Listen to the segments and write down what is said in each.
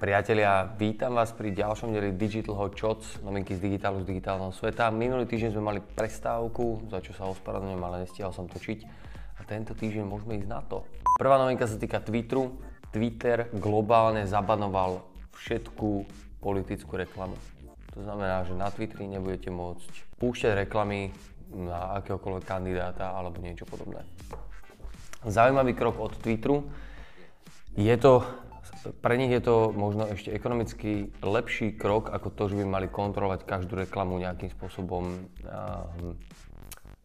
Priatelia, vítam vás pri ďalšom dieli Digital Hot Shots, novinky z digitálu, z digitálneho sveta. Minulý týždeň sme mali prestávku, za čo sa ospravedlňujem, ale nestihal som točiť. A tento týždeň môžeme ísť na to. Prvá novinka sa týka Twitteru. Twitter globálne zabanoval všetku politickú reklamu. To znamená, že na Twitteri nebudete môcť púšťať reklamy na akéhokoľvek kandidáta alebo niečo podobné. Zaujímavý krok od Twitteru. Je to pre nich je to možno ešte ekonomicky lepší krok ako to, že by mali kontrolovať každú reklamu nejakým spôsobom,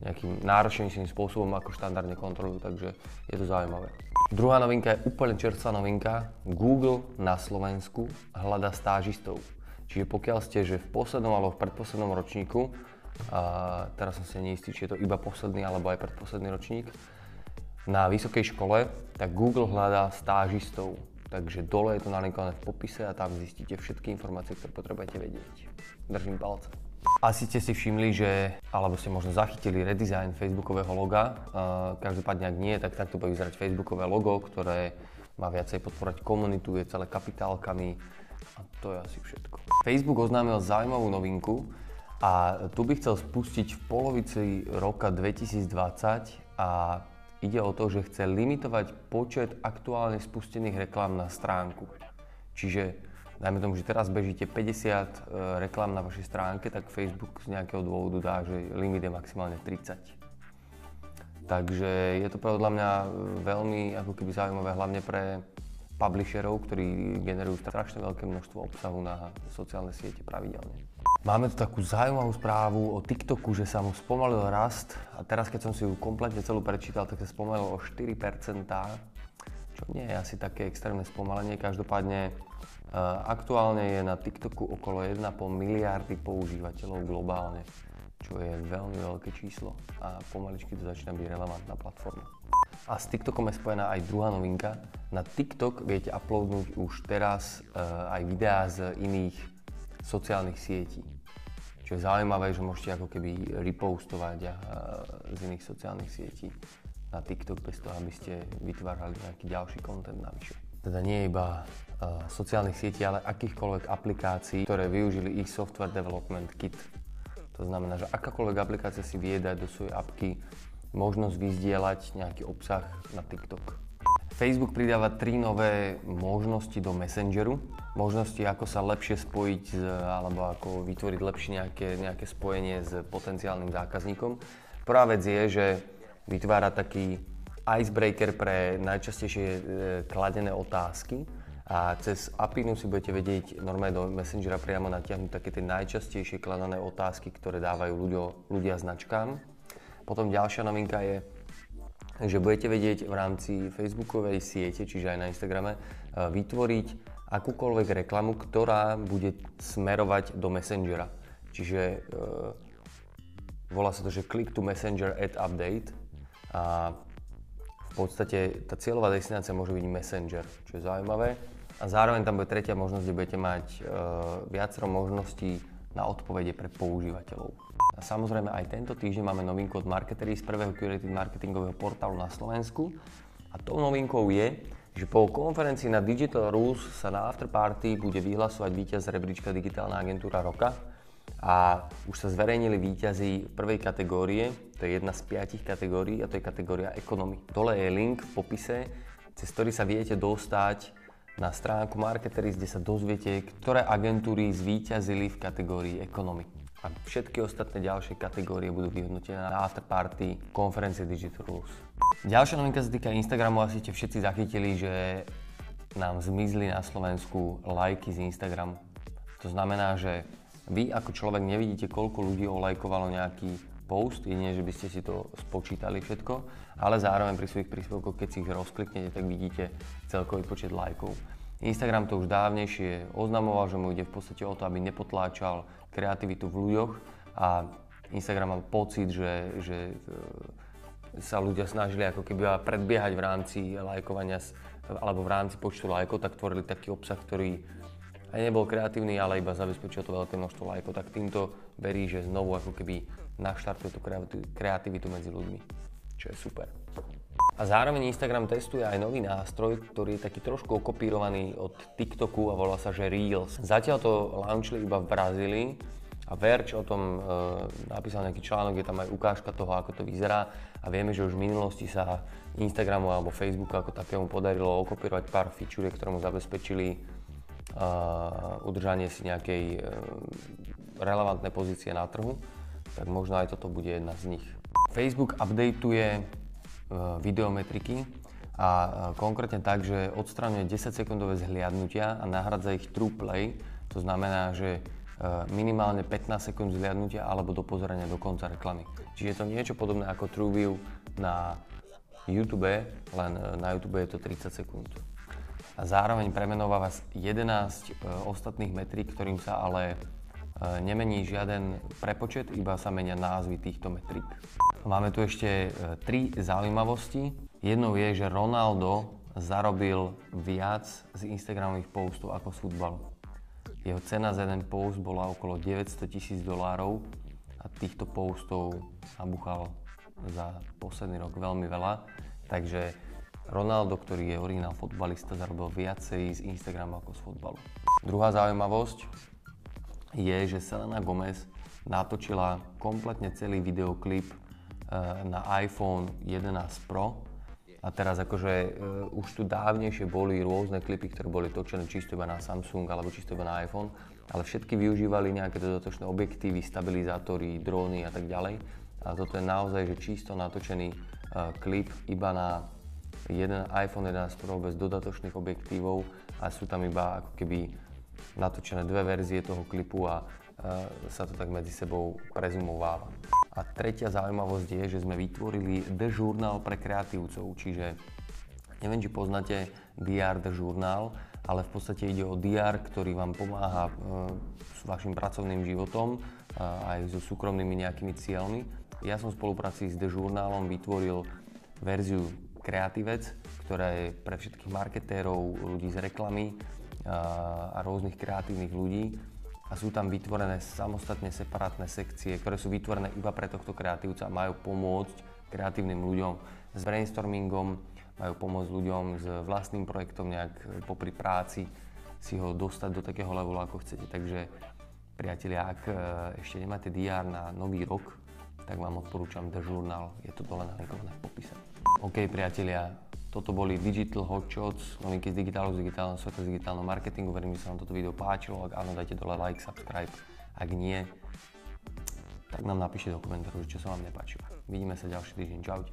nejakým náročnejším spôsobom, ako štandardne kontrolujú, takže je to zaujímavé. Druhá novinka je úplne čerstvá novinka. Google na Slovensku hľada stážistov. Čiže pokiaľ ste že v poslednom alebo v predposlednom ročníku, a teraz som si neistý, či je to iba posledný alebo aj predposledný ročník, na vysokej škole, tak Google hľadá stážistov. Takže dole je to nalinkované v popise a tam zistíte všetky informácie, ktoré potrebujete vedieť. Držím palce. Asi ste si všimli, že, alebo ste možno zachytili redesign Facebookového loga. každopádne, ak nie, tak takto bude vyzerať Facebookové logo, ktoré má viacej podporať komunitu, je celé kapitálkami a to je asi všetko. Facebook oznámil zaujímavú novinku a tu by chcel spustiť v polovici roka 2020 a Ide o to, že chce limitovať počet aktuálne spustených reklám na stránku. Čiže dajme tomu, že teraz bežíte 50 e, reklám na vašej stránke, tak Facebook z nejakého dôvodu dá, že limit je maximálne 30. Takže je to podľa mňa veľmi ako keby zaujímavé, hlavne pre publisherov, ktorí generujú strašne veľké množstvo obsahu na sociálne siete pravidelne. Máme tu takú zaujímavú správu o TikToku, že sa mu spomalil rast a teraz keď som si ju kompletne celú prečítal, tak sa spomalil o 4%, čo nie je asi také extrémne spomalenie. Každopádne aktuálne je na TikToku okolo 1,5 miliardy používateľov globálne, čo je veľmi veľké číslo a pomaličky to začína byť relevantná platforma. A s TikTokom je spojená aj druhá novinka. Na TikTok viete uploadnúť už teraz aj videá z iných sociálnych sietí. Čo je zaujímavé, že môžete ako keby repostovať a, z iných sociálnych sietí na TikTok bez toho, aby ste vytvárali nejaký ďalší content navyše. Teda nie iba uh, sociálnych sietí, ale akýchkoľvek aplikácií, ktoré využili ich software development kit. To znamená, že akákoľvek aplikácia si vie dať do svojej apky možnosť vyzdielať nejaký obsah na TikTok. Facebook pridáva tri nové možnosti do Messengeru. Možnosti, ako sa lepšie spojiť alebo ako vytvoriť lepšie nejaké, nejaké spojenie s potenciálnym zákazníkom. Prvá vec je, že vytvára taký icebreaker pre najčastejšie e, kladené otázky a cez Apinu si budete vedieť normálne do Messengera priamo natiahnuť také tie najčastejšie kladené otázky, ktoré dávajú ľudia, ľudia značkám. Potom ďalšia novinka je, že budete vedieť v rámci Facebookovej siete, čiže aj na Instagrame, e, vytvoriť akúkoľvek reklamu, ktorá bude smerovať do Messengera. Čiže e, volá sa to, že click to Messenger ad update a v podstate tá cieľová destinácia môže byť Messenger, čo je zaujímavé. A zároveň tam bude tretia možnosť, kde budete mať e, viacero možností na odpovede pre používateľov. A samozrejme aj tento týždeň máme novinku od Marketery z prvého curated marketingového portálu na Slovensku. A tou novinkou je, že po konferencii na Digital Rules sa na Afterparty bude vyhlasovať víťaz rebríčka Digitálna agentúra roka. A už sa zverejnili víťazi prvej kategórie, to je jedna z piatich kategórií a to je kategória ekonomy. Dole je link v popise, cez ktorý sa viete dostať na stránku Marketery, kde sa dozviete, ktoré agentúry zvíťazili v kategórii ekonomy a všetky ostatné ďalšie kategórie budú vyhodnotené na afterparty konferencie Digital Rules. Ďalšia novinka sa týka Instagramu, asi ste všetci zachytili, že nám zmizli na Slovensku lajky z Instagramu. To znamená, že vy ako človek nevidíte, koľko ľudí olajkovalo nejaký post, jedine, že by ste si to spočítali všetko, ale zároveň pri svojich príspevkoch, keď si ich rozkliknete, tak vidíte celkový počet lajkov. Instagram to už dávnejšie oznamoval, že mu ide v podstate o to, aby nepotláčal kreativitu v ľuďoch a Instagram mal pocit, že, že e, sa ľudia snažili ako keby predbiehať v rámci lajkovania alebo v rámci počtu lajkov, tak tvorili taký obsah, ktorý aj nebol kreatívny, ale iba zabezpečil to veľké množstvo lajkov, tak týmto verí, že znovu ako keby naštartuje tú kreativitu medzi ľuďmi, čo je super. A zároveň Instagram testuje aj nový nástroj, ktorý je taký trošku okopírovaný od TikToku a volá sa, že Reels. Zatiaľ to launchili iba v Brazílii a Verge o tom e, napísal nejaký článok, je tam aj ukážka toho, ako to vyzerá a vieme, že už v minulosti sa Instagramu alebo Facebooku ako takému podarilo okopírovať pár feature, ktoré mu zabezpečili udržanie si nejakej uh, relevantnej pozície na trhu, tak možno aj toto bude jedna z nich. Facebook updateuje uh, videometriky a uh, konkrétne tak, že odstraňuje 10 sekundové zhliadnutia a nahradza ich true play, to znamená, že uh, minimálne 15 sekúnd zhliadnutia alebo do pozerania do konca reklamy. Čiže je to niečo podobné ako TrueView na YouTube, len na YouTube je to 30 sekúnd a zároveň premenováva 11 e, ostatných metrík, ktorým sa ale e, nemení žiaden prepočet, iba sa menia názvy týchto metrík. Máme tu ešte e, tri zaujímavosti. Jednou je, že Ronaldo zarobil viac z Instagramových postov ako z futbalu. Jeho cena za jeden post bola okolo 900 tisíc dolárov a týchto postov nabuchal za posledný rok veľmi veľa. Takže Ronaldo, ktorý je originál fotbalista, zarobil viacej z Instagramu ako z futbalu. Druhá zaujímavosť je, že Selena Gomez natočila kompletne celý videoklip eh, na iPhone 11 Pro a teraz akože uh, už tu dávnejšie boli rôzne klipy, ktoré boli točené čisto iba na Samsung alebo čisto iba na iPhone, ale všetky využívali nejaké dodatočné objektívy, stabilizátory, dróny a tak ďalej. A toto je naozaj že čisto natočený uh, klip iba na jeden iPhone 11 Pro bez dodatočných objektívov a sú tam iba ako keby natočené dve verzie toho klipu a e, sa to tak medzi sebou prezumováva. A tretia zaujímavosť je, že sme vytvorili The Journal pre kreatívcov, čiže neviem, či poznáte DR The Journal, ale v podstate ide o DR, ktorý vám pomáha e, s vašim pracovným životom, e, aj so súkromnými nejakými cieľmi. Ja som v spolupráci s The Journalom vytvoril verziu kreatívec, ktorá je pre všetkých marketérov, ľudí z reklamy a, a rôznych kreatívnych ľudí. A sú tam vytvorené samostatne separátne sekcie, ktoré sú vytvorené iba pre tohto kreatívca a majú pomôcť kreatívnym ľuďom s brainstormingom, majú pomôcť ľuďom s vlastným projektom nejak popri práci si ho dostať do takého levelu, ako chcete. Takže priatelia, ak e, ešte nemáte DR na nový rok, tak vám odporúčam The Journal, je to dole nalinkované v popise. OK priatelia, toto boli Digital Hot Shots, novinky z digitálu, z digitálneho sveta, z digitálneho marketingu. Verím, že sa vám toto video páčilo. Ak áno, dajte dole like, subscribe. Ak nie, tak nám napíšte do komentáru, čo sa vám nepáčilo. Vidíme sa ďalší týždeň. Čaute.